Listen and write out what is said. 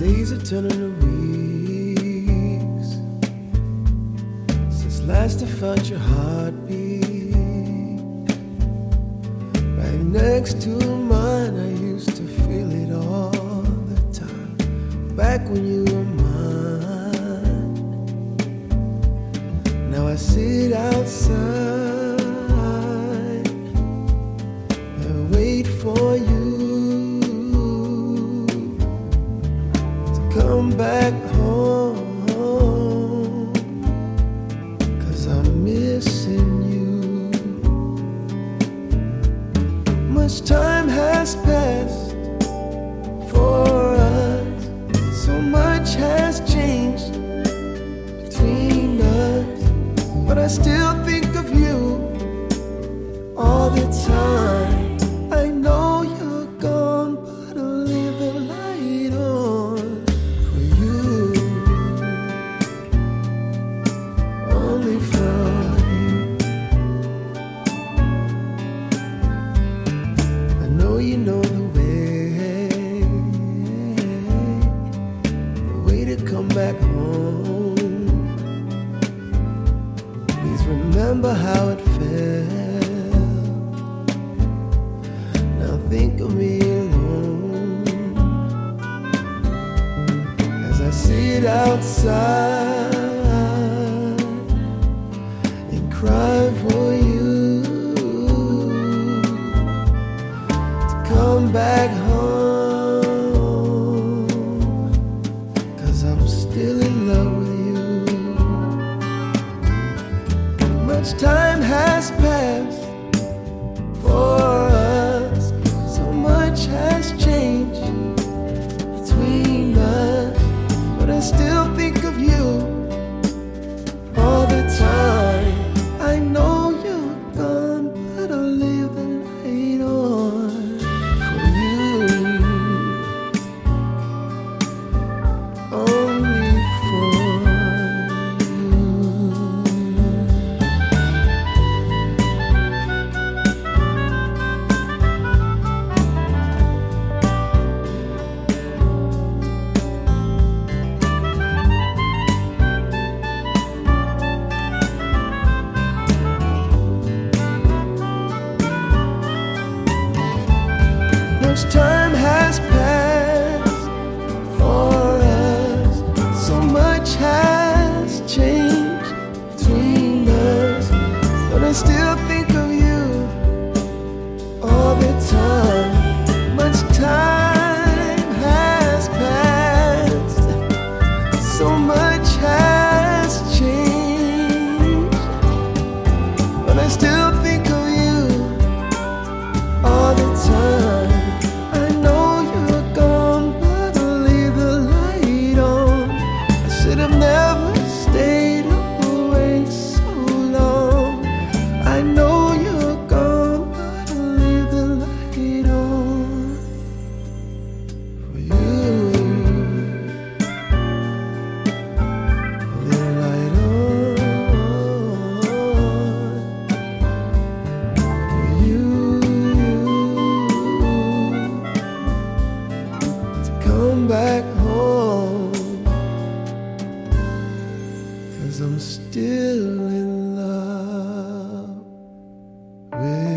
Days are turning to weeks since last I felt your heartbeat. Right next to mine, I used to feel it all the time. Back when you were. back home. Cause I'm missing you. Much time has passed. Please remember how it felt. Now think of me alone as I see it outside and cry. time. still still in love with